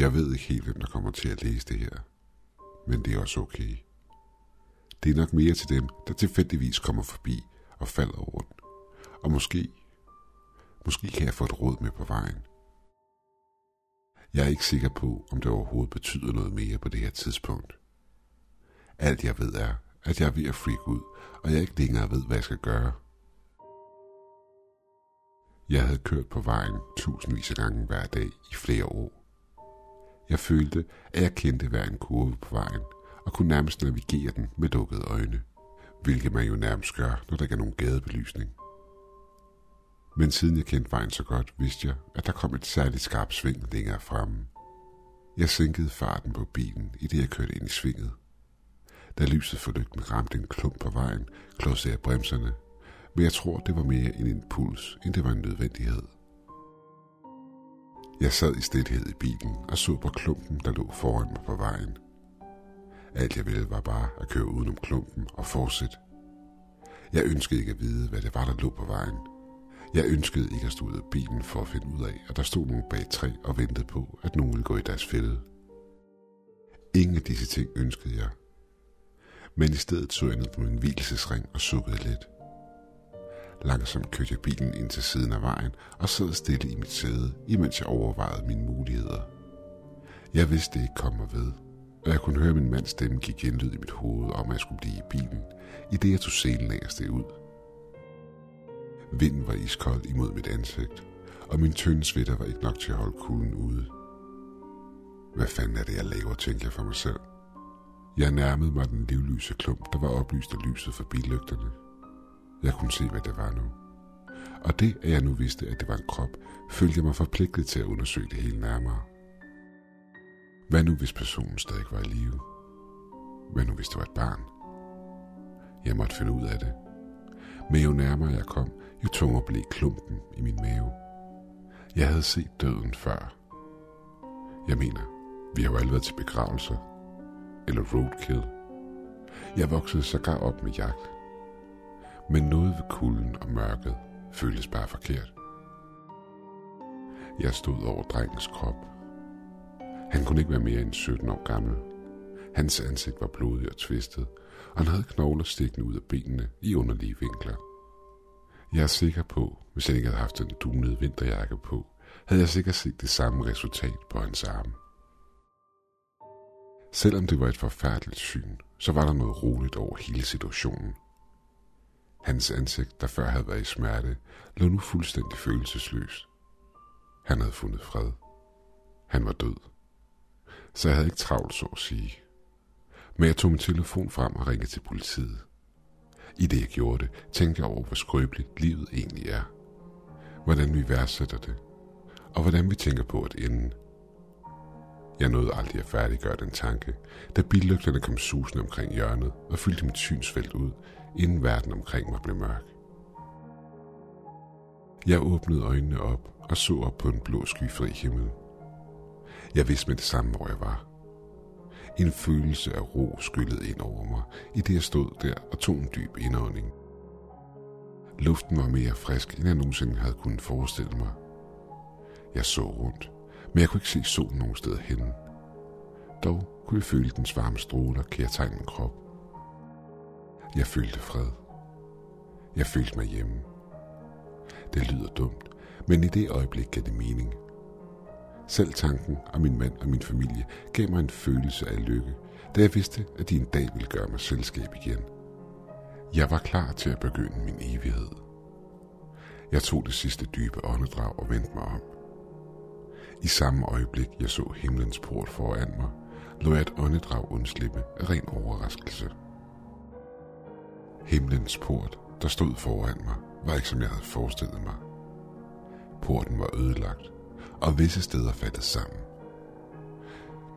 Jeg ved ikke helt, hvem der kommer til at læse det her, men det er også okay. Det er nok mere til dem, der tilfældigvis kommer forbi og falder over den. Og måske, måske kan jeg få et råd med på vejen. Jeg er ikke sikker på, om det overhovedet betyder noget mere på det her tidspunkt. Alt jeg ved er, at jeg er ved at freak ud, og jeg ikke længere ved, hvad jeg skal gøre. Jeg havde kørt på vejen tusindvis af gange hver dag i flere år. Jeg følte, at jeg kendte hver en kurve på vejen, og kunne nærmest navigere den med dukkede øjne, hvilket man jo nærmest gør, når der ikke er nogen gadebelysning. Men siden jeg kendte vejen så godt, vidste jeg, at der kom et særligt skarpt sving længere fremme. Jeg sænkede farten på bilen, i det jeg kørte ind i svinget. Da lyset for lygten ramte en klump på vejen, klodsede jeg bremserne, men jeg tror, det var mere en impuls, end det var en nødvendighed. Jeg sad i stilhed i bilen og så på klumpen, der lå foran mig på vejen. Alt jeg ville var bare at køre udenom klumpen og fortsætte. Jeg ønskede ikke at vide, hvad det var, der lå på vejen. Jeg ønskede ikke at stå ud af bilen for at finde ud af, at der stod nogen bag træ og ventede på, at nogen ville gå i deres fælde. Ingen af disse ting ønskede jeg. Men i stedet så jeg ned på min hvilesesring og sukkede lidt. Langsomt kørte jeg bilen ind til siden af vejen og sad stille i mit sæde, imens jeg overvejede mine muligheder. Jeg vidste det ikke kom ved, og jeg kunne høre min mands stemme give genlyd i mit hoved om, at jeg skulle blive i bilen, i det jeg tog selen af og steg ud. Vinden var iskold imod mit ansigt, og min tynde svitter var ikke nok til at holde kulden ude. Hvad fanden er det, jeg laver, tænkte jeg for mig selv. Jeg nærmede mig den livlyse klump, der var oplyst af lyset fra billygterne. Jeg kunne se, hvad det var nu. Og det, at jeg nu vidste, at det var en krop, følte jeg mig forpligtet til at undersøge det hele nærmere. Hvad nu, hvis personen stadig var i live? Hvad nu, hvis det var et barn? Jeg måtte finde ud af det. Men jo nærmere jeg kom, jo tungere blev klumpen i min mave. Jeg havde set døden før. Jeg mener, vi har jo alle været til begravelser. Eller roadkill. Jeg voksede sågar op med jagt. Men noget ved kulden og mørket føltes bare forkert. Jeg stod over drengens krop. Han kunne ikke være mere end 17 år gammel. Hans ansigt var blodig og tvistet, og han havde knogler stikkende ud af benene i underlige vinkler. Jeg er sikker på, hvis han ikke havde haft den dunede vinterjakke på, havde jeg sikkert set det samme resultat på hans arm. Selvom det var et forfærdeligt syn, så var der noget roligt over hele situationen. Hans ansigt, der før havde været i smerte, lå nu fuldstændig følelsesløst. Han havde fundet fred. Han var død. Så jeg havde ikke travlt, så at sige. Men jeg tog min telefon frem og ringede til politiet. I det jeg gjorde det, tænkte jeg over, hvor skrøbeligt livet egentlig er. Hvordan vi værdsætter det. Og hvordan vi tænker på at ende. Jeg nåede aldrig at færdiggøre den tanke, da billygterne kom susende omkring hjørnet og fyldte mit synsfelt ud, inden verden omkring mig blev mørk. Jeg åbnede øjnene op og så op på en blå skyfri himmel. Jeg vidste med det samme, hvor jeg var. En følelse af ro skyllede ind over mig, i det jeg stod der og tog en dyb indånding. Luften var mere frisk, end jeg nogensinde havde kunnet forestille mig. Jeg så rundt, men jeg kunne ikke se solen nogen sted hen. Dog kunne jeg føle dens varme stråler kærtegne min krop. Jeg følte fred. Jeg følte mig hjemme. Det lyder dumt, men i det øjeblik gav det mening. Selv tanken om min mand og min familie gav mig en følelse af lykke, da jeg vidste, at de en dag ville gøre mig selskab igen. Jeg var klar til at begynde min evighed. Jeg tog det sidste dybe åndedrag og vendte mig om. I samme øjeblik, jeg så himlens port foran mig, lå jeg et åndedrag undslippe af ren overraskelse. Himlens port, der stod foran mig, var ikke som jeg havde forestillet mig. Porten var ødelagt, og visse steder faldet sammen.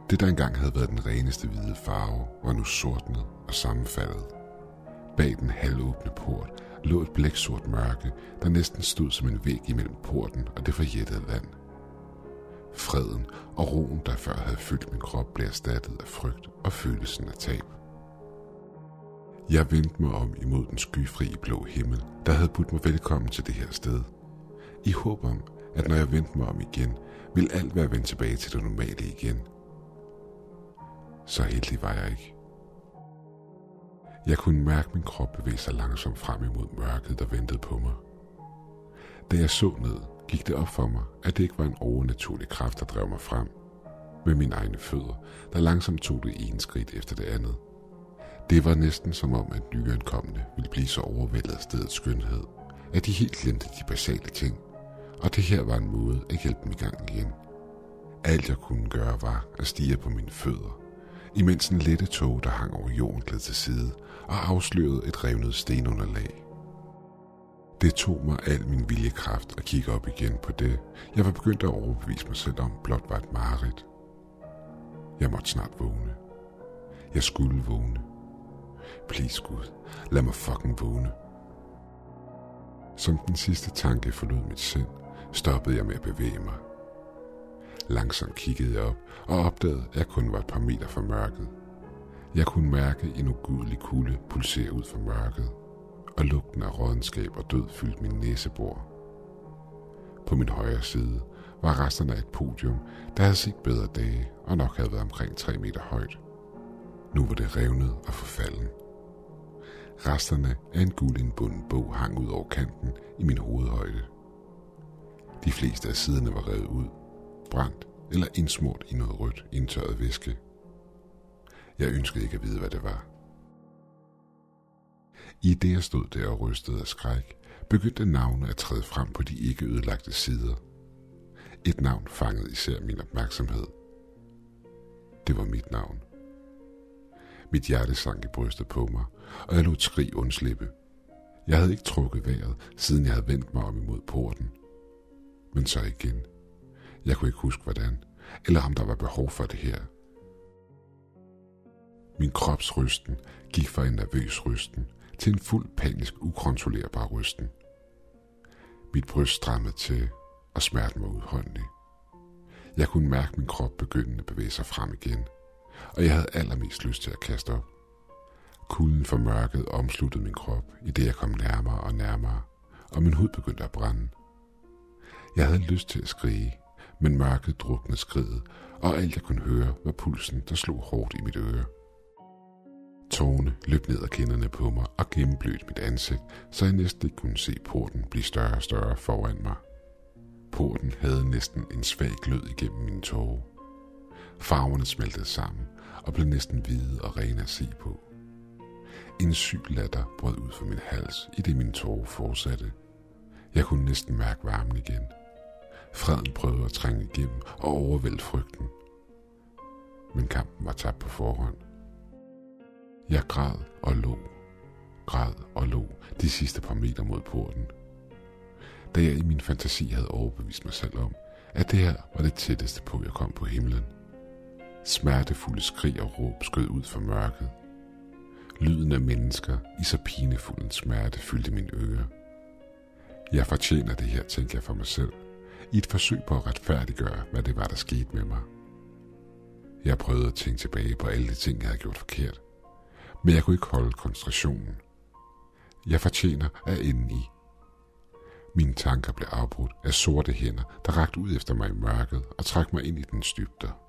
Det, der engang havde været den reneste hvide farve, var nu sortnet og sammenfaldet. Bag den halvåbne port lå et blæksort mørke, der næsten stod som en væg imellem porten og det forjættede land. Freden og roen, der før havde fyldt min krop, blev erstattet af frygt og følelsen af tab. Jeg vendte mig om imod den skyfri blå himmel, der havde budt mig velkommen til det her sted. I håb om, at når jeg vendte mig om igen, ville alt være vendt tilbage til det normale igen. Så heldig var jeg ikke. Jeg kunne mærke min krop bevæge sig langsomt frem imod mørket, der ventede på mig. Da jeg så ned, gik det op for mig, at det ikke var en overnaturlig kraft, der drev mig frem, med mine egne fødder, der langsomt tog det ene skridt efter det andet. Det var næsten som om, at nyankomne ville blive så overvældet af stedets skønhed, at de helt glemte de basale ting, og det her var en måde at hjælpe dem i gang igen. Alt jeg kunne gøre var at stige på mine fødder, imens en lette tog, der hang over jorden, gled til side og afslørede et revnet stenunderlag. Det tog mig al min viljekraft at kigge op igen på det, jeg var begyndt at overbevise mig selv om blot var et mareridt. Jeg måtte snart vågne. Jeg skulle vågne. Please Gud, lad mig fucking vågne. Som den sidste tanke forlod mit sind, stoppede jeg med at bevæge mig. Langsomt kiggede jeg op og opdagede, at jeg kun var et par meter fra mørket. Jeg kunne mærke en ugudelig kulde pulsere ud fra mørket, og lugten af rådenskab og død fyldte min næsebor. På min højre side var resterne af et podium, der havde set bedre dage og nok havde været omkring 3 meter højt. Nu var det revnet og forfalden. Resterne af en guldindbunden bog hang ud over kanten i min hovedhøjde. De fleste af siderne var revet ud, brændt eller indsmurt i noget rødt indtørret væske. Jeg ønskede ikke at vide, hvad det var. I det jeg stod der og rystede af skræk, begyndte navne at træde frem på de ikke ødelagte sider. Et navn fangede især min opmærksomhed. Det var mit navn. Mit hjerte sank i brystet på mig, og jeg lod et skrig undslippe. Jeg havde ikke trukket vejret, siden jeg havde vendt mig om imod porten. Men så igen. Jeg kunne ikke huske, hvordan, eller om der var behov for det her. Min kropsrysten gik fra en nervøs rysten til en fuld panisk ukontrollerbar rysten. Mit bryst strammede til, og smerten var udholdelig. Jeg kunne mærke min krop begynde at bevæge sig frem igen, og jeg havde allermest lyst til at kaste op. Kulden fra mørket omsluttede min krop, i det jeg kom nærmere og nærmere, og min hud begyndte at brænde. Jeg havde lyst til at skrige, men mørket druknede skridet, og alt jeg kunne høre var pulsen, der slog hårdt i mit øre. Tårne løb ned ad kinderne på mig og gennemblødte mit ansigt, så jeg næsten ikke kunne se porten blive større og større foran mig. Porten havde næsten en svag glød igennem mine tårer. Farverne smeltede sammen og blev næsten hvide og rene at se på. En syg latter brød ud fra min hals, i det min tårer fortsatte. Jeg kunne næsten mærke varmen igen. Freden prøvede at trænge igennem og overvælde frygten. Men kampen var tabt på forhånd. Jeg græd og lå, græd og lå de sidste par meter mod porten. Da jeg i min fantasi havde overbevist mig selv om, at det her var det tætteste på, jeg kom på himlen. Smertefulde skrig og råb skød ud fra mørket. Lyden af mennesker i så pinefuld en smerte fyldte mine ører. Jeg fortjener det her, tænkte jeg for mig selv, i et forsøg på at retfærdiggøre, hvad det var, der skete med mig. Jeg prøvede at tænke tilbage på alle de ting, jeg havde gjort forkert, men jeg kunne ikke holde koncentrationen. Jeg fortjener at ende i. Mine tanker blev afbrudt af sorte hænder, der rakte ud efter mig i mørket og trak mig ind i den dybder.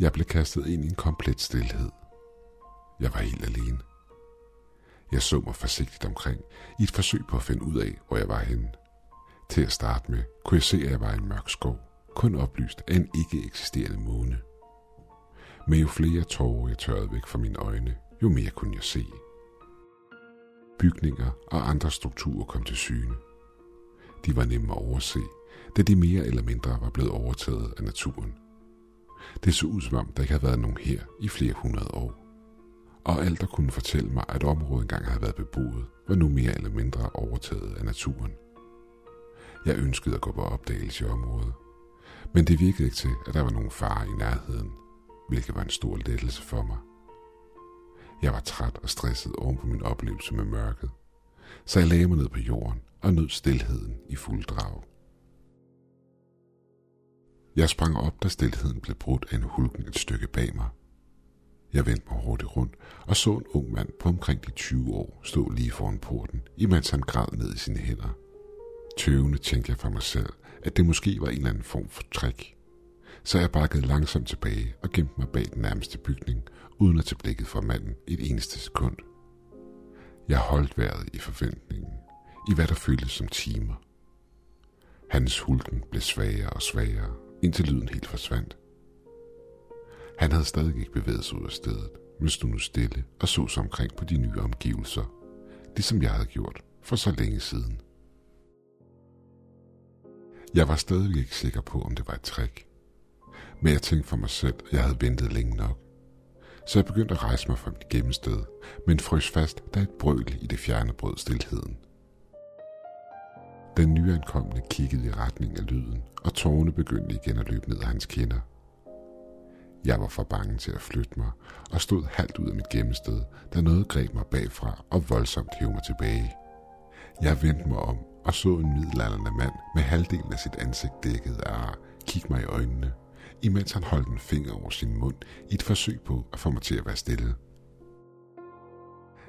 Jeg blev kastet ind i en komplet stillhed. Jeg var helt alene. Jeg så mig forsigtigt omkring i et forsøg på at finde ud af, hvor jeg var henne. Til at starte med kunne jeg se, at jeg var i en mørk skov, kun oplyst af en ikke eksisterende måne. Men jo flere tårer jeg tørrede væk fra mine øjne, jo mere kunne jeg se. Bygninger og andre strukturer kom til syne. De var nemme at overse, da de mere eller mindre var blevet overtaget af naturen. Det så ud som om, der ikke havde været nogen her i flere hundrede år. Og alt, der kunne fortælle mig, at området engang havde været beboet, var nu mere eller mindre overtaget af naturen. Jeg ønskede at gå på opdagelse i området, men det virkede ikke til, at der var nogen fare i nærheden, hvilket var en stor lettelse for mig. Jeg var træt og stresset oven på min oplevelse med mørket, så jeg lagde mig ned på jorden og nød stilheden i fuld drag. Jeg sprang op, da stilheden blev brudt af en hulken et stykke bag mig. Jeg vendte mig hurtigt rundt og så en ung mand på omkring de 20 år stå lige foran porten, imens han græd ned i sine hænder. Tøvende tænkte jeg for mig selv, at det måske var en eller anden form for trick. Så jeg bakkede langsomt tilbage og gemte mig bag den nærmeste bygning, uden at tage blikket fra manden et eneste sekund. Jeg holdt vejret i forventningen, i hvad der føltes som timer. Hans hulken blev svagere og svagere, indtil lyden helt forsvandt. Han havde stadig ikke bevæget sig ud af stedet, men stod nu stille og så sig omkring på de nye omgivelser, ligesom jeg havde gjort for så længe siden. Jeg var stadig ikke sikker på, om det var et trick. Men jeg tænkte for mig selv, at jeg havde ventet længe nok. Så jeg begyndte at rejse mig fra mit gemmested, men frøs fast, da et brøl i det fjerne brød stilheden. Den nyankomne kiggede i retning af lyden, og tårerne begyndte igen at løbe ned ad hans kinder. Jeg var for bange til at flytte mig, og stod halvt ud af mit gemmested, da noget greb mig bagfra og voldsomt hævde mig tilbage. Jeg vendte mig om og så en middelalderne mand med halvdelen af sit ansigt dækket af ar kigge mig i øjnene, imens han holdt en finger over sin mund i et forsøg på at få mig til at være stille.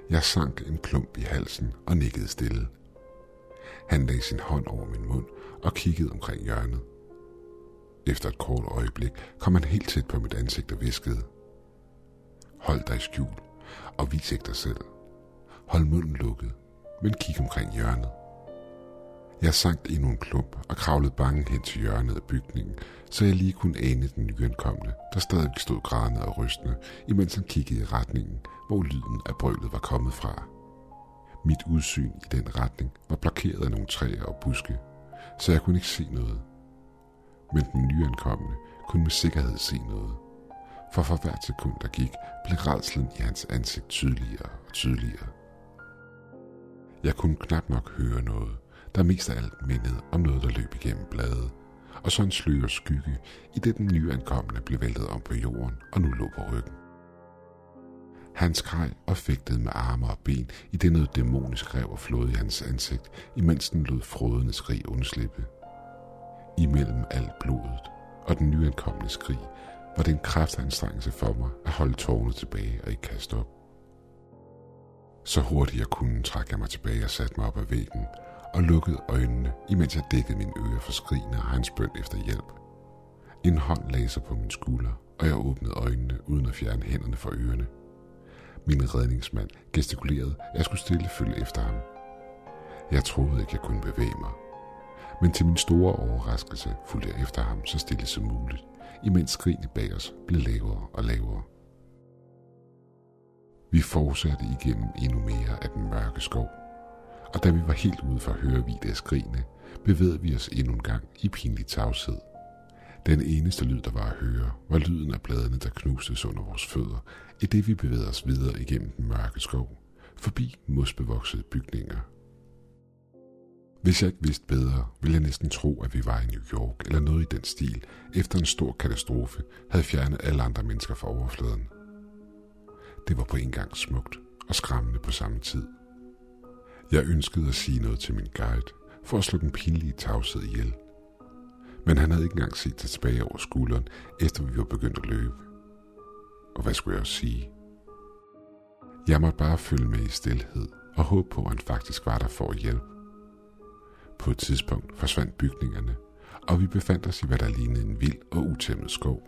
Jeg sank en klump i halsen og nikkede stille. Han lagde sin hånd over min mund og kiggede omkring hjørnet. Efter et kort øjeblik kom han helt tæt på mit ansigt og viskede. Hold dig i skjul og vis ikke dig selv. Hold munden lukket, men kig omkring hjørnet. Jeg sank endnu en klump og kravlede bange hen til hjørnet af bygningen, så jeg lige kunne ane den nyankomne, der stadig stod grædende og rystende, imens han kiggede i retningen, hvor lyden af brølet var kommet fra. Mit udsyn i den retning var blokeret af nogle træer og buske, så jeg kunne ikke se noget. Men den nyankomne kunne med sikkerhed se noget. For for hvert sekund, der gik, blev redslen i hans ansigt tydeligere og tydeligere. Jeg kunne knap nok høre noget, der mest af alt mindede om noget, der løb igennem bladet, og så en slør skygge, i det den nyankomne blev væltet om på jorden og nu lå på ryggen. Han skreg og fægtede med arme og ben, i det noget dæmonisk rev og flåde i hans ansigt, imens den lod frodende skrig undslippe. Imellem alt blodet og den nyankomne skrig, var det en kraftanstrengelse for mig at holde tårnet tilbage og ikke kaste op. Så hurtigt jeg kunne, trak jeg mig tilbage og satte mig op ad væggen, og lukkede øjnene, imens jeg dækkede mine ører for skrigene og hans bøn efter hjælp. En hånd lagde sig på min skulder, og jeg åbnede øjnene uden at fjerne hænderne fra ørerne. Min redningsmand gestikulerede, at jeg skulle stille følge efter ham. Jeg troede ikke, jeg kunne bevæge mig. Men til min store overraskelse fulgte jeg efter ham så stille som muligt, imens skrigene bag os blev lavere og lavere. Vi fortsatte igennem endnu mere af den mørke skov, og da vi var helt ude for at høre vidt af skrigene, bevægede vi os endnu en gang i pinlig tavshed. Den eneste lyd, der var at høre, var lyden af bladene, der knustes under vores fødder, i det vi bevægede os videre igennem den mørke skov, forbi mosbevoksede bygninger. Hvis jeg ikke vidste bedre, ville jeg næsten tro, at vi var i New York eller noget i den stil, efter en stor katastrofe havde fjernet alle andre mennesker fra overfladen. Det var på en gang smukt og skræmmende på samme tid – jeg ønskede at sige noget til min guide, for at slå den pinlige tavshed ihjel. Men han havde ikke engang set sig tilbage over skulderen, efter vi var begyndt at løbe. Og hvad skulle jeg også sige? Jeg måtte bare følge med i stillhed og håbe på, at han faktisk var der for at hjælpe. På et tidspunkt forsvandt bygningerne, og vi befandt os i hvad der lignede en vild og utæmmet skov.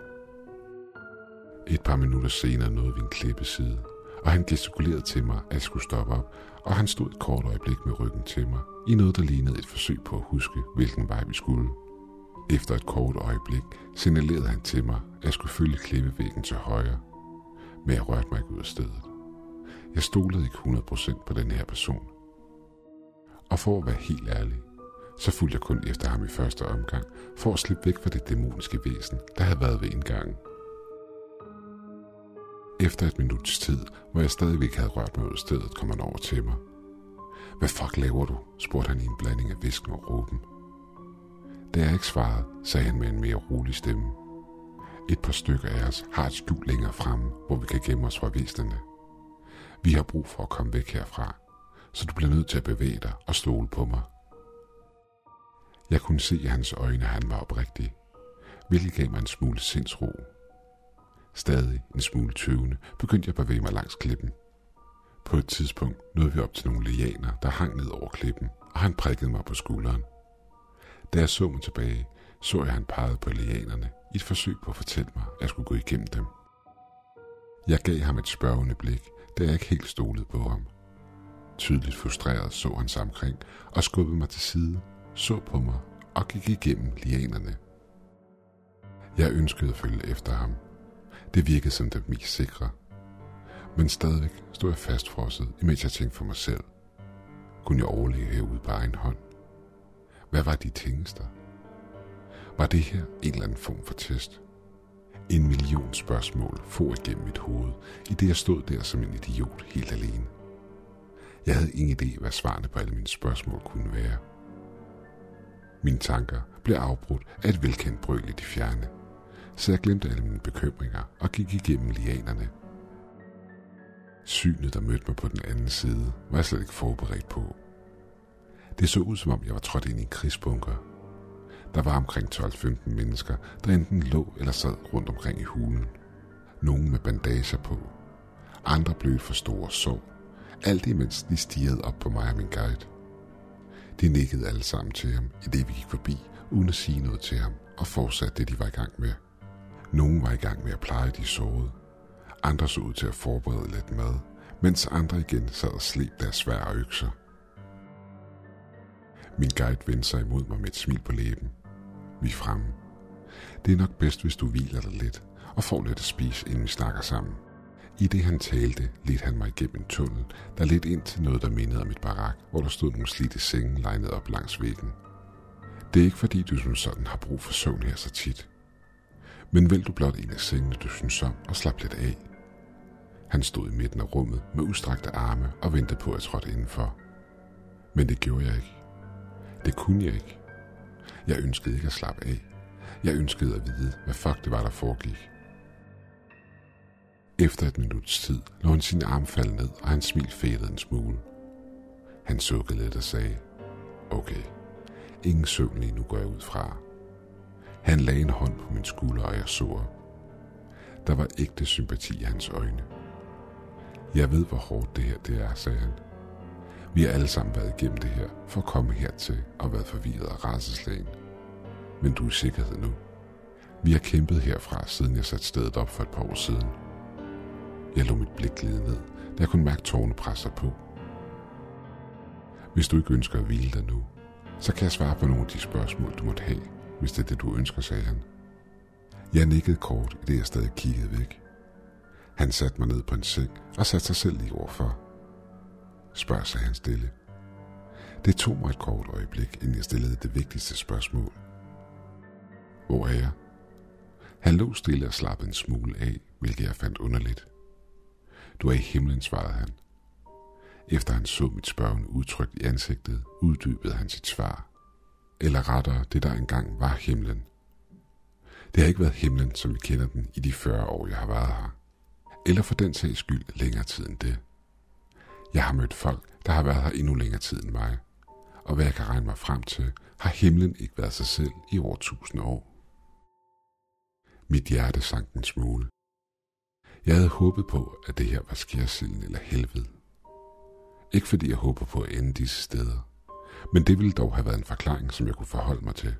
Et par minutter senere nåede vi en klippeside, og han gestikulerede til mig, at jeg skulle stoppe op, og han stod et kort øjeblik med ryggen til mig, i noget, der lignede et forsøg på at huske, hvilken vej vi skulle. Efter et kort øjeblik signalerede han til mig, at jeg skulle følge klippevæggen til højre, men jeg rørte mig ikke ud af stedet. Jeg stolede ikke 100% på den her person. Og for at være helt ærlig, så fulgte jeg kun efter ham i første omgang, for at slippe væk fra det dæmoniske væsen, der havde været ved indgangen. Efter et minuts tid, hvor jeg stadigvæk havde rørt mig ud af stedet, kom han over til mig. Hvad fuck laver du? spurgte han i en blanding af visken og råben. Da jeg ikke svarede, sagde han med en mere rolig stemme. Et par stykker af os har et skjul længere fremme, hvor vi kan gemme os fra væsenerne. Vi har brug for at komme væk herfra, så du bliver nødt til at bevæge dig og stole på mig. Jeg kunne se i hans øjne, at han var oprigtig, hvilket gav mig en smule sindsro Stadig en smule tøvende begyndte jeg at bevæge mig langs klippen. På et tidspunkt nåede vi op til nogle lianer, der hang ned over klippen, og han prikkede mig på skulderen. Da jeg så mig tilbage, så jeg, han pegede på lianerne i et forsøg på at fortælle mig, at jeg skulle gå igennem dem. Jeg gav ham et spørgende blik, da jeg ikke helt stolede på ham. Tydeligt frustreret så han sig omkring og skubbede mig til side, så på mig og gik igennem lianerne. Jeg ønskede at følge efter ham. Det virkede som det mest sikre. Men stadigvæk stod jeg fastfrosset, imens jeg tænkte for mig selv. Kunne jeg overleve herude på egen hånd? Hvad var de tingester? Var det her en eller anden form for test? En million spørgsmål for igennem mit hoved, i det jeg stod der som en idiot helt alene. Jeg havde ingen idé, hvad svarene på alle mine spørgsmål kunne være. Mine tanker blev afbrudt af et velkendt brøl i de fjerne, så jeg glemte alle mine bekymringer og gik igennem lianerne. Synet, der mødte mig på den anden side, var jeg slet ikke forberedt på. Det så ud, som om jeg var trådt ind i en krigsbunker. Der var omkring 12-15 mennesker, der enten lå eller sad rundt omkring i hulen. Nogle med bandager på. Andre blev for store sår. Alt imens de stirrede op på mig og min guide. De nikkede alle sammen til ham, i det vi gik forbi, uden at sige noget til ham, og fortsatte det, de var i gang med. Nogle var i gang med at pleje de sårede. Andre så ud til at forberede lidt mad, mens andre igen sad og sleb deres svære økser. Min guide vendte sig imod mig med et smil på læben. Vi er fremme. Det er nok bedst, hvis du hviler dig lidt og får lidt at spise, inden vi snakker sammen. I det han talte, ledte han mig igennem en tunnel, der ledte ind til noget, der mindede om et barak, hvor der stod nogle slidte senge legnet op langs væggen. Det er ikke fordi, du som sådan har brug for søvn her så tit. Men vælg du blot en af sengene, du synes om, og slap lidt af. Han stod i midten af rummet med udstrakte arme og ventede på, at trådte indenfor. Men det gjorde jeg ikke. Det kunne jeg ikke. Jeg ønskede ikke at slappe af. Jeg ønskede at vide, hvad fuck det var, der foregik. Efter et minuts tid lå han sin arm falde ned, og hans smil fædede en smule. Han sukkede lidt og sagde, okay, ingen søvn lige nu går jeg ud fra. Han lagde en hånd på min skulder, og jeg så op. Der var ægte sympati i hans øjne. Jeg ved, hvor hårdt det her det er, sagde han. Vi har alle sammen været igennem det her for at komme hertil og været forvirret af raseslagen. Men du er i sikkerhed nu. Vi har kæmpet herfra, siden jeg satte stedet op for et par år siden. Jeg lå mit blik glide ned, da jeg kunne mærke tårne presser på. Hvis du ikke ønsker at hvile dig nu, så kan jeg svare på nogle af de spørgsmål, du måtte have, hvis det er det, du ønsker, sagde han. Jeg nikkede kort, i det jeg stadig kiggede væk. Han satte mig ned på en seng og satte sig selv lige overfor. Spørg, sagde han stille. Det tog mig et kort øjeblik, inden jeg stillede det vigtigste spørgsmål. Hvor er jeg? Han lå stille og slappede en smule af, hvilket jeg fandt underligt. Du er i himlen, svarede han. Efter han så mit spørgende udtryk i ansigtet, uddybede han sit svar. Eller rettere, det der engang var himlen. Det har ikke været himlen, som vi kender den i de 40 år, jeg har været her. Eller for den sags skyld længere tid end det. Jeg har mødt folk, der har været her endnu længere tid end mig. Og hvad jeg kan regne mig frem til, har himlen ikke været sig selv i over tusind år. Mit hjerte sank en smule. Jeg havde håbet på, at det her var skærsilden eller helvede. Ikke fordi jeg håber på at ende disse steder, men det ville dog have været en forklaring, som jeg kunne forholde mig til.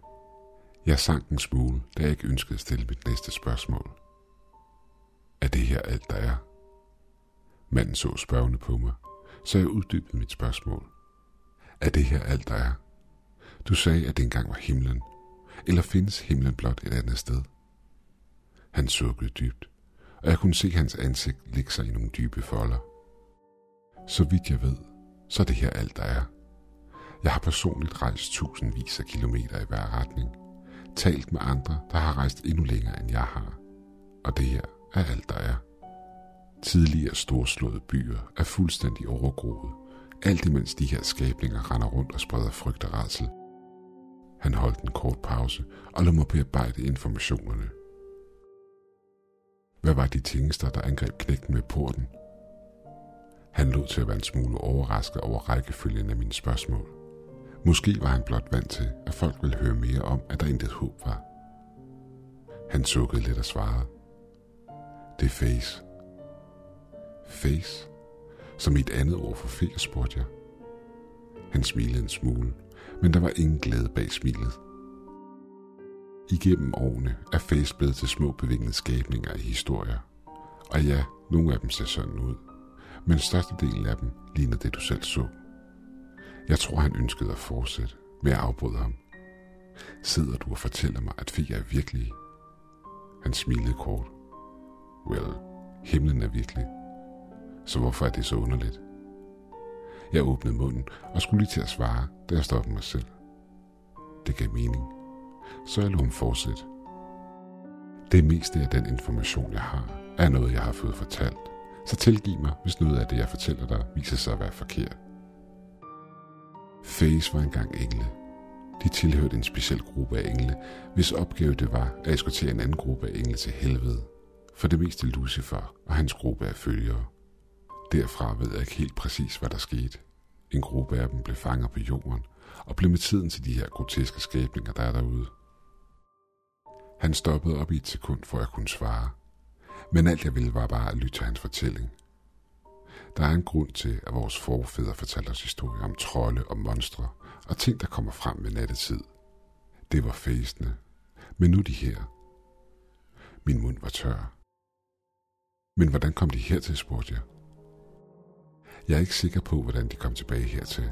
Jeg sank en smule, da jeg ikke ønskede at stille mit næste spørgsmål. Er det her alt, der er? Manden så spørgende på mig, så jeg uddybede mit spørgsmål. Er det her alt, der er? Du sagde, at det engang var himlen. Eller findes himlen blot et andet sted? Han sukkede dybt, og jeg kunne se hans ansigt ligge sig i nogle dybe folder. Så vidt jeg ved, så er det her alt, der er. Jeg har personligt rejst tusindvis af kilometer i hver retning, talt med andre, der har rejst endnu længere end jeg har. Og det her er alt, der er. Tidligere storslåede byer er fuldstændig overgroet, alt imens de her skabninger render rundt og spreder frygt og rædsel. Han holdt en kort pause og lod mig bearbejde informationerne. Hvad var de tingester, der angreb knægten med porten? Han lod til at være en smule overrasket over rækkefølgen af mine spørgsmål. Måske var han blot vant til, at folk ville høre mere om, at der intet håb var. Han sukkede lidt og svarede. Det er Face. Face? Som i et andet ord for ferie, spurgte jeg. Han smilede en smule, men der var ingen glæde bag smilet. Igennem årene er Face blevet til små bevingede skabninger i historier. Og ja, nogle af dem ser sådan ud. Men størstedelen af dem ligner det, du selv så. Jeg tror, han ønskede at fortsætte, med at afbryde ham. Sidder du og fortæller mig, at feer er virkelig? Han smilede kort. Well, himlen er virkelig. Så hvorfor er det så underligt? Jeg åbnede munden og skulle lige til at svare, da jeg stoppede mig selv. Det gav mening. Så jeg lod ham fortsætte. Det meste af den information, jeg har, er noget, jeg har fået fortalt. Så tilgiv mig, hvis noget af det, jeg fortæller dig, viser sig at være forkert. Face var engang engle. De tilhørte en speciel gruppe af engle, hvis opgave det var at eskortere en anden gruppe af engle til helvede. For det meste Lucifer og hans gruppe af følgere. Derfra ved jeg ikke helt præcis, hvad der skete. En gruppe af dem blev fanget på jorden og blev med tiden til de her groteske skabninger, der er derude. Han stoppede op i et sekund, for jeg kunne svare. Men alt jeg ville var bare at lytte til hans fortælling. Der er en grund til, at vores forfædre fortalte os historier om trolde og monstre og ting, der kommer frem ved nattetid. Det var fæsende, men nu de her. Min mund var tør. Men hvordan kom de hertil, spurgte jeg. Jeg er ikke sikker på, hvordan de kom tilbage hertil.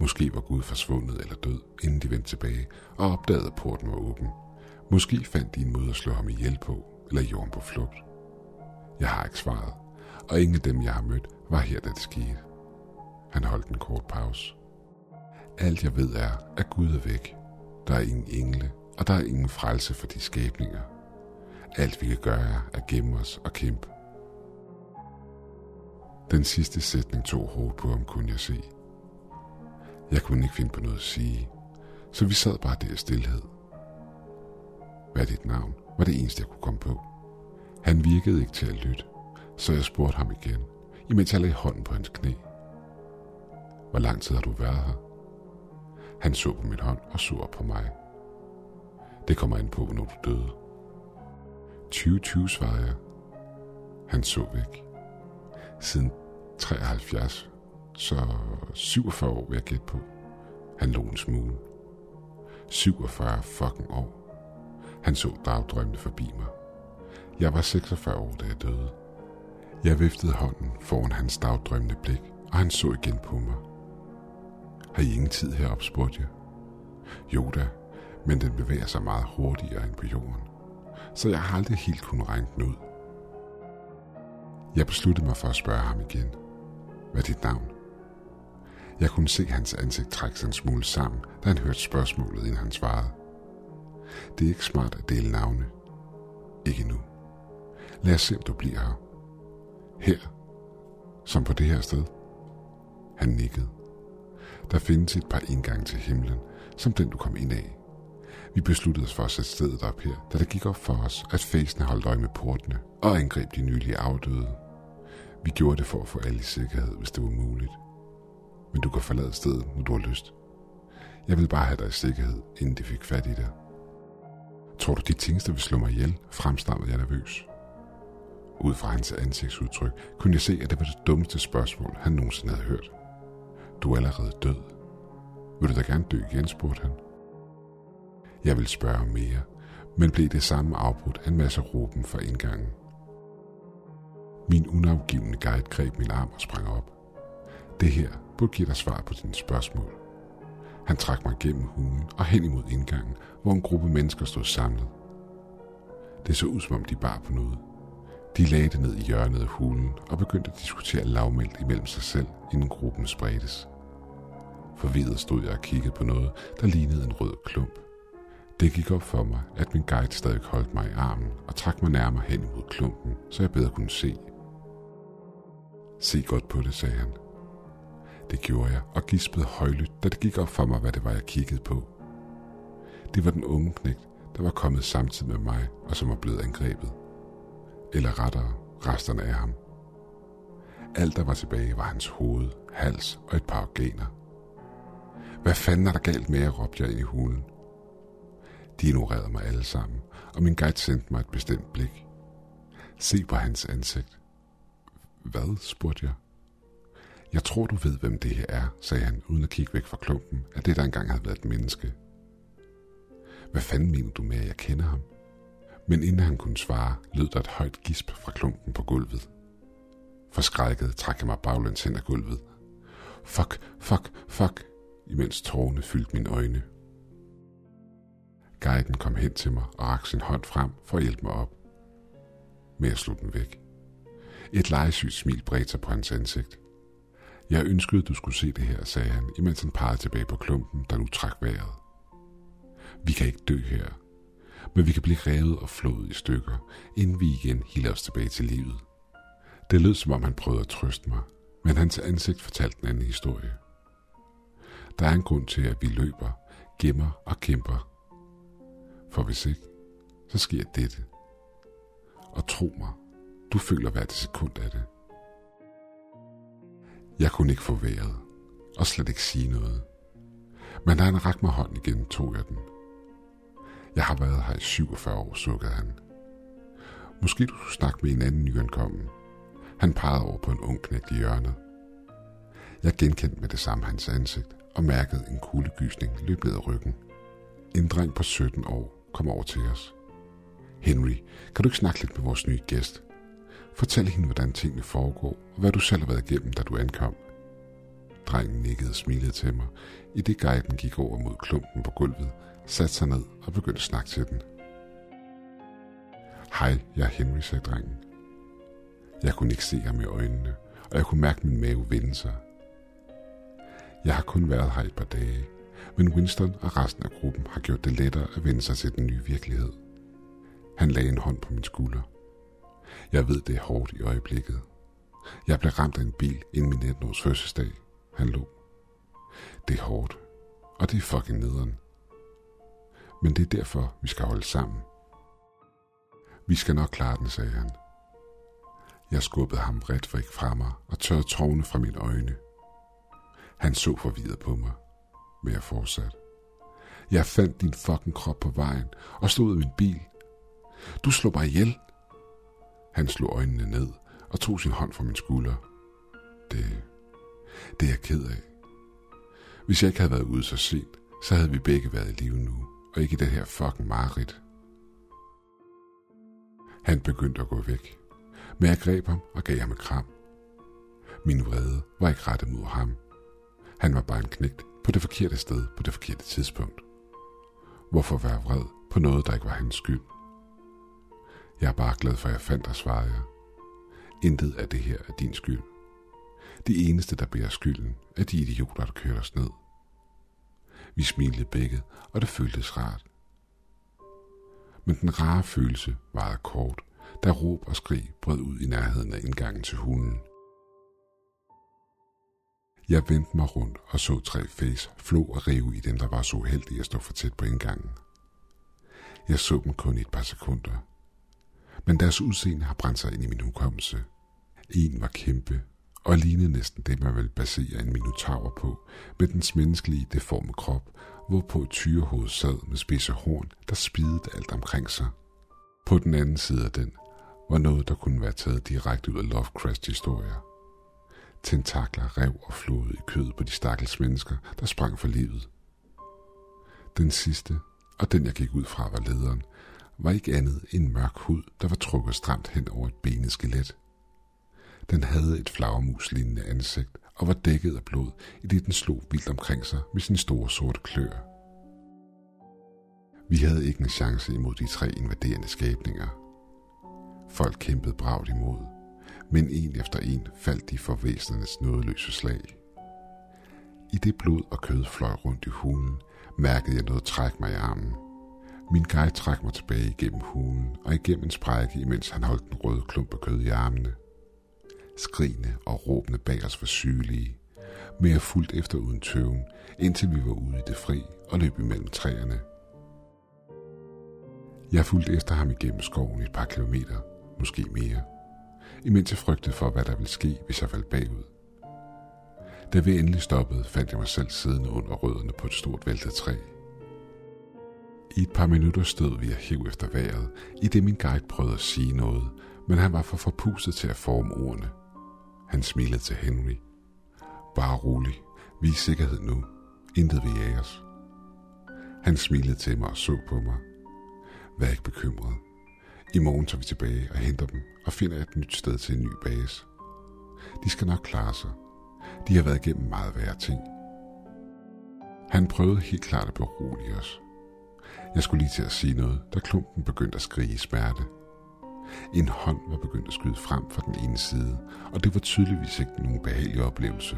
Måske var Gud forsvundet eller død, inden de vendte tilbage og opdagede, at porten var åben. Måske fandt de en måde at slå ham ihjel på, eller jorden på flugt. Jeg har ikke svaret, og ingen af dem, jeg har mødt, var her, da det skete. Han holdt en kort pause. Alt jeg ved er, at Gud er væk. Der er ingen engle, og der er ingen frelse for de skabninger. Alt vi kan gøre er at gemme os og kæmpe. Den sidste sætning tog hårdt på ham, kunne jeg se. Jeg kunne ikke finde på noget at sige, så vi sad bare der i stillhed. Hvad er dit navn? Var det eneste, jeg kunne komme på. Han virkede ikke til at lytte, så jeg spurgte ham igen, imens jeg lagde hånden på hans knæ. Hvor lang tid har du været her? Han så på min hånd og så op på mig. Det kommer an på, når du døde. 2020 svarede jeg. Han så væk. Siden 73, så 47 år vil jeg gætte på. Han lå en smule. 47 fucking år. Han så dagdrømmende forbi mig. Jeg var 46 år, da jeg døde. Jeg viftede hånden foran hans dagdrømmende blik, og han så igen på mig. Har I ingen tid heroppe, spurgte jeg. Jo da, men den bevæger sig meget hurtigere end på jorden, så jeg har aldrig helt kunnet regne den ud. Jeg besluttede mig for at spørge ham igen. Hvad er dit navn? Jeg kunne se hans ansigt trække sig en smule sammen, da han hørte spørgsmålet, inden han svarede. Det er ikke smart at dele navne. Ikke nu. Lad os se, om du bliver her. Her. Som på det her sted. Han nikkede. Der findes et par indgange til himlen, som den du kom ind af. Vi besluttede os for at sætte stedet op her, da det gik op for os, at fæsene holdt øje med portene og angreb de nylige afdøde. Vi gjorde det for at få alle i sikkerhed, hvis det var muligt. Men du kan forlade stedet, når du har lyst. Jeg vil bare have dig i sikkerhed, inden de fik fat i dig. Tror du, de tingster vil slå mig ihjel, fremstammede jeg nervøs. Ud fra hans ansigtsudtryk kunne jeg se, at det var det dummeste spørgsmål, han nogensinde havde hørt. Du er allerede død. Vil du da gerne dø igen, spurgte han. Jeg ville spørge om mere, men blev det samme afbrudt af en masse råben fra indgangen. Min unafgivende guide greb min arm og sprang op. Det her burde give dig svar på dine spørgsmål. Han trak mig gennem hulen og hen imod indgangen, hvor en gruppe mennesker stod samlet. Det så ud som om de bar på noget. De lagde det ned i hjørnet af hulen og begyndte at diskutere lavmældt imellem sig selv, inden gruppen spredtes. Forvirret stod jeg og kiggede på noget, der lignede en rød klump. Det gik op for mig, at min guide stadig holdt mig i armen og trak mig nærmere hen imod klumpen, så jeg bedre kunne se. Se godt på det, sagde han. Det gjorde jeg og gispede højlydt, da det gik op for mig, hvad det var, jeg kiggede på. Det var den unge knægt, der var kommet samtidig med mig og som var blevet angrebet. Eller rettere, resterne af ham. Alt, der var tilbage, var hans hoved, hals og et par organer. Hvad fanden er der galt med, at råbte jeg ind i hulen. De ignorerede mig alle sammen, og min guide sendte mig et bestemt blik. Se på hans ansigt. Hvad, spurgte jeg. Jeg tror, du ved, hvem det her er, sagde han, uden at kigge væk fra klumpen, at det der engang havde været et menneske. Hvad fanden mener du med, at jeg kender ham? Men inden han kunne svare, lød der et højt gisp fra klumpen på gulvet. Forskrækket trak jeg mig baglæns hen ad gulvet. Fuck, fuck, fuck, imens tårerne fyldte mine øjne. Guiden kom hen til mig og rakte sin hånd frem for at hjælpe mig op. Men jeg slog den væk. Et legesygt smil bredte sig på hans ansigt. Jeg ønskede, du skulle se det her, sagde han, imens han pegede tilbage på klumpen, der nu trak vejret. Vi kan ikke dø her, men vi kan blive revet og flået i stykker, inden vi igen hiler os tilbage til livet. Det lød som om han prøvede at trøste mig, men hans ansigt fortalte en anden historie. Der er en grund til, at vi løber, gemmer og kæmper. For hvis ikke, så sker dette. Og tro mig, du føler hvert sekund af det. Jeg kunne ikke få vejret, og slet ikke sige noget. Men da han rakte mig hånden igen, tog jeg den. Jeg har været her i 47 år, sukkede han. Måske du skulle snakke med en anden nyankommen. Han pegede over på en ung knægt i hjørnet. Jeg genkendte med det samme hans ansigt og mærkede en kuldegysning løb ned ad ryggen. En dreng på 17 år kom over til os. Henry, kan du ikke snakke lidt med vores nye gæst? Fortæl hende, hvordan tingene foregår, og hvad du selv har været igennem, da du ankom. Drengen nikkede og smilede til mig, i det guiden gik over mod klumpen på gulvet, satte sig ned og begyndte at snakke til den. Hej, jeg er Henry, sagde drengen. Jeg kunne ikke se ham i øjnene, og jeg kunne mærke min mave vende sig. Jeg har kun været her et par dage, men Winston og resten af gruppen har gjort det lettere at vende sig til den nye virkelighed. Han lagde en hånd på min skulder. Jeg ved, det er hårdt i øjeblikket. Jeg blev ramt af en bil inden min 19-års fødselsdag. Han lå. Det er hårdt, og det er fucking nederen. Men det er derfor, vi skal holde sammen. Vi skal nok klare den, sagde han. Jeg skubbede ham bredt væk fra mig og tørrede tårne fra mine øjne. Han så forvirret på mig, men jeg fortsatte. Jeg fandt din fucking krop på vejen og stod i min bil. Du slog mig ihjel. Han slog øjnene ned og tog sin hånd fra min skulder. Det, det er jeg ked af. Hvis jeg ikke havde været ude så sent, så havde vi begge været i live nu, og ikke i det her fucking mareridt. Han begyndte at gå væk, men jeg greb ham og gav ham et kram. Min vrede var ikke rettet mod ham. Han var bare en knægt på det forkerte sted på det forkerte tidspunkt. Hvorfor være vred på noget, der ikke var hans skyld? Jeg er bare glad for, at jeg fandt dig, svarede jeg. Intet af det her er din skyld. De eneste, der bærer skylden, er de idioter, der kører os ned. Vi smilede begge, og det føltes rart. Men den rare følelse varede kort, da råb og skrig brød ud i nærheden af indgangen til hunden. Jeg vendte mig rundt og så tre face flå og rive i dem, der var så heldige at stå for tæt på indgangen. Jeg så dem kun i et par sekunder. Men deres udseende har brændt sig ind i min hukommelse. En var kæmpe, og lignede næsten det, man vil basere en minotaur på, med dens menneskelige deforme krop, hvorpå et tyrehoved sad med spidse horn, der spidede alt omkring sig. På den anden side af den var noget, der kunne være taget direkte ud af Lovecrafts historier. Tentakler rev og flåede i kødet på de stakkels mennesker, der sprang for livet. Den sidste, og den jeg gik ud fra var lederen, var ikke andet end mørk hud, der var trukket stramt hen over et benet skelet. Den havde et flagermuslignende ansigt og var dækket af blod, i det den slog vildt omkring sig med sine store sorte klør. Vi havde ikke en chance imod de tre invaderende skabninger. Folk kæmpede bragt imod, men en efter en faldt de for væsenernes nådeløse slag. I det blod og kød fløj rundt i hulen, mærkede jeg noget træk mig i armen. Min guide trak mig tilbage igennem hulen og igennem en sprække, imens han holdt den røde klump af kød i armene. Skrigende og råbende bag os var sygelige, men jeg fulgte efter uden tøven, indtil vi var ude i det fri og løb imellem træerne. Jeg fulgte efter ham igennem skoven et par kilometer, måske mere, imens jeg frygtede for, hvad der ville ske, hvis jeg faldt bagud. Da vi endelig stoppede, fandt jeg mig selv siddende under rødderne på et stort væltet træ. I et par minutter stod vi og hæv efter vejret, i det min guide prøvede at sige noget, men han var for forpustet til at forme ordene. Han smilede til Henry. Bare rolig. Vi er i sikkerhed nu. Intet vil jage os. Han smilede til mig og så på mig. Vær ikke bekymret. I morgen tager vi tilbage og henter dem og finder et nyt sted til en ny base. De skal nok klare sig. De har været igennem meget værre ting. Han prøvede helt klart at berolige os. Jeg skulle lige til at sige noget, da klumpen begyndte at skrige i smerte. En hånd var begyndt at skyde frem fra den ene side, og det var tydeligvis ikke nogen behagelig oplevelse.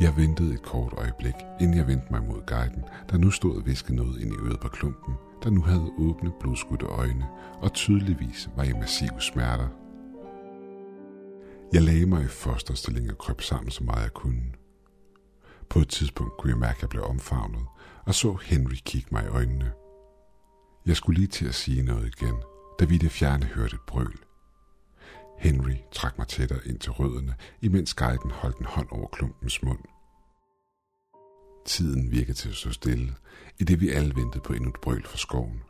Jeg ventede et kort øjeblik, inden jeg vendte mig mod guiden, der nu stod og viskede noget ind i øret på klumpen, der nu havde åbne blodskudte øjne og tydeligvis var i massive smerter. Jeg lagde mig i fosterstilling og krøb sammen så meget jeg kunne. På et tidspunkt kunne jeg mærke, at jeg blev omfavnet, og så Henry kigge mig i øjnene. Jeg skulle lige til at sige noget igen, da vi i det fjerne hørte et brøl. Henry trak mig tættere ind til rødderne, imens guiden holdt en hånd over klumpens mund. Tiden virkede til at stå stille, i det vi alle ventede på endnu et brøl fra skoven.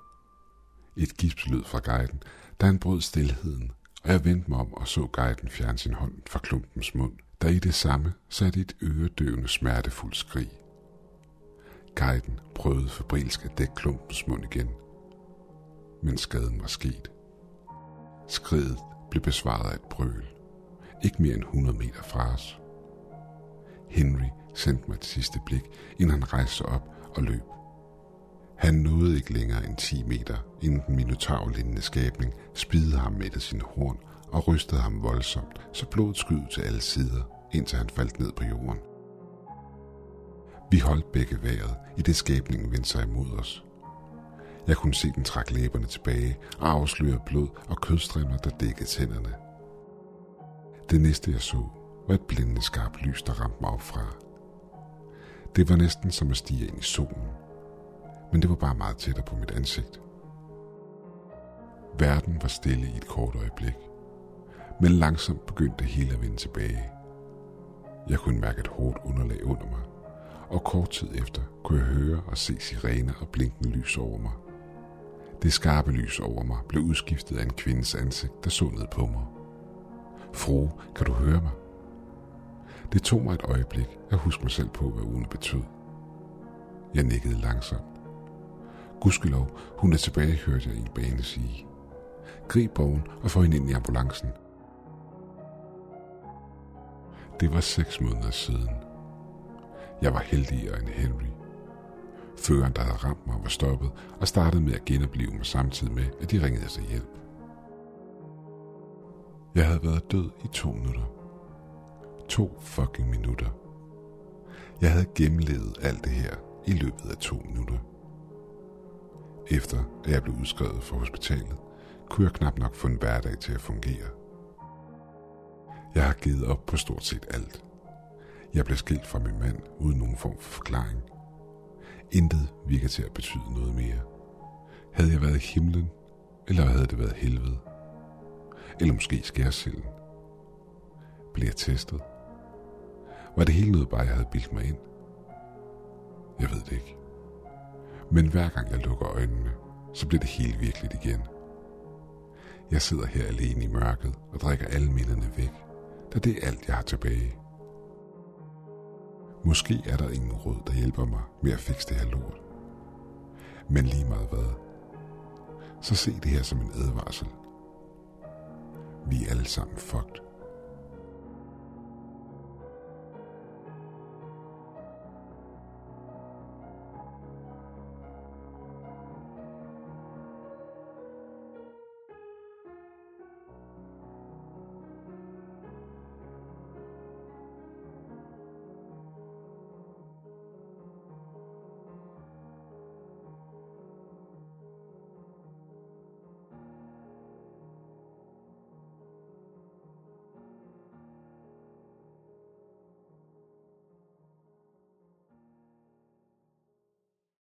Et gipslyd fra guiden, da han brød stillheden, og jeg vendte mig om og så guiden fjerne sin hånd fra klumpens mund, der i det samme satte et øredøvende smertefuldt skrig. Guiden prøvede fabrilsk at dække klumpens mund igen, men skaden var sket. Skridet blev besvaret af et brøl, ikke mere end 100 meter fra os. Henry sendte mig et sidste blik, inden han rejste sig op og løb. Han nåede ikke længere end 10 meter, inden den minotaurlignende skabning spidede ham med af sin horn og rystede ham voldsomt, så blodet skød til alle sider, indtil han faldt ned på jorden. Vi holdt begge vejret, i det skabningen vendte sig imod os. Jeg kunne se den trække læberne tilbage og afsløre blod og kødstrimler, der dækkede tænderne. Det næste jeg så, var et blændende skarpt lys, der ramte mig op fra. Det var næsten som at stige ind i solen, men det var bare meget tættere på mit ansigt. Verden var stille i et kort øjeblik, men langsomt begyndte det hele at vende tilbage. Jeg kunne mærke et hårdt underlag under mig, og kort tid efter kunne jeg høre og se sirener og blinkende lys over mig. Det skarpe lys over mig blev udskiftet af en kvindes ansigt, der så ned på mig. Fru, kan du høre mig? Det tog mig et øjeblik at huske mig selv på, hvad uden betød. Jeg nikkede langsomt. Gudskelov, hun er tilbage, hørte jeg en bane sige. Grib bogen og få hende ind i ambulancen. Det var seks måneder siden. Jeg var heldigere end Henry. Føreren, der havde ramt mig, var stoppet og startede med at genopleve mig samtidig med, at de ringede sig hjælp. Jeg havde været død i to minutter. To fucking minutter. Jeg havde gennemlevet alt det her i løbet af to minutter. Efter at jeg blev udskrevet fra hospitalet, kunne jeg knap nok få en hverdag til at fungere. Jeg har givet op på stort set alt. Jeg blev skilt fra min mand uden nogen form for forklaring. Intet virker til at betyde noget mere. Havde jeg været i himlen, eller havde det været helvede? Eller måske skærsilden? Blev jeg testet? Var det hele noget bare, jeg havde bildt mig ind? Jeg ved det ikke. Men hver gang jeg lukker øjnene, så bliver det helt virkeligt igen. Jeg sidder her alene i mørket og drikker alle minderne væk, da det er alt, jeg har tilbage. Måske er der ingen råd, der hjælper mig med at fikse det her lort. Men lige meget hvad, så se det her som en advarsel. Vi er alle sammen fucked.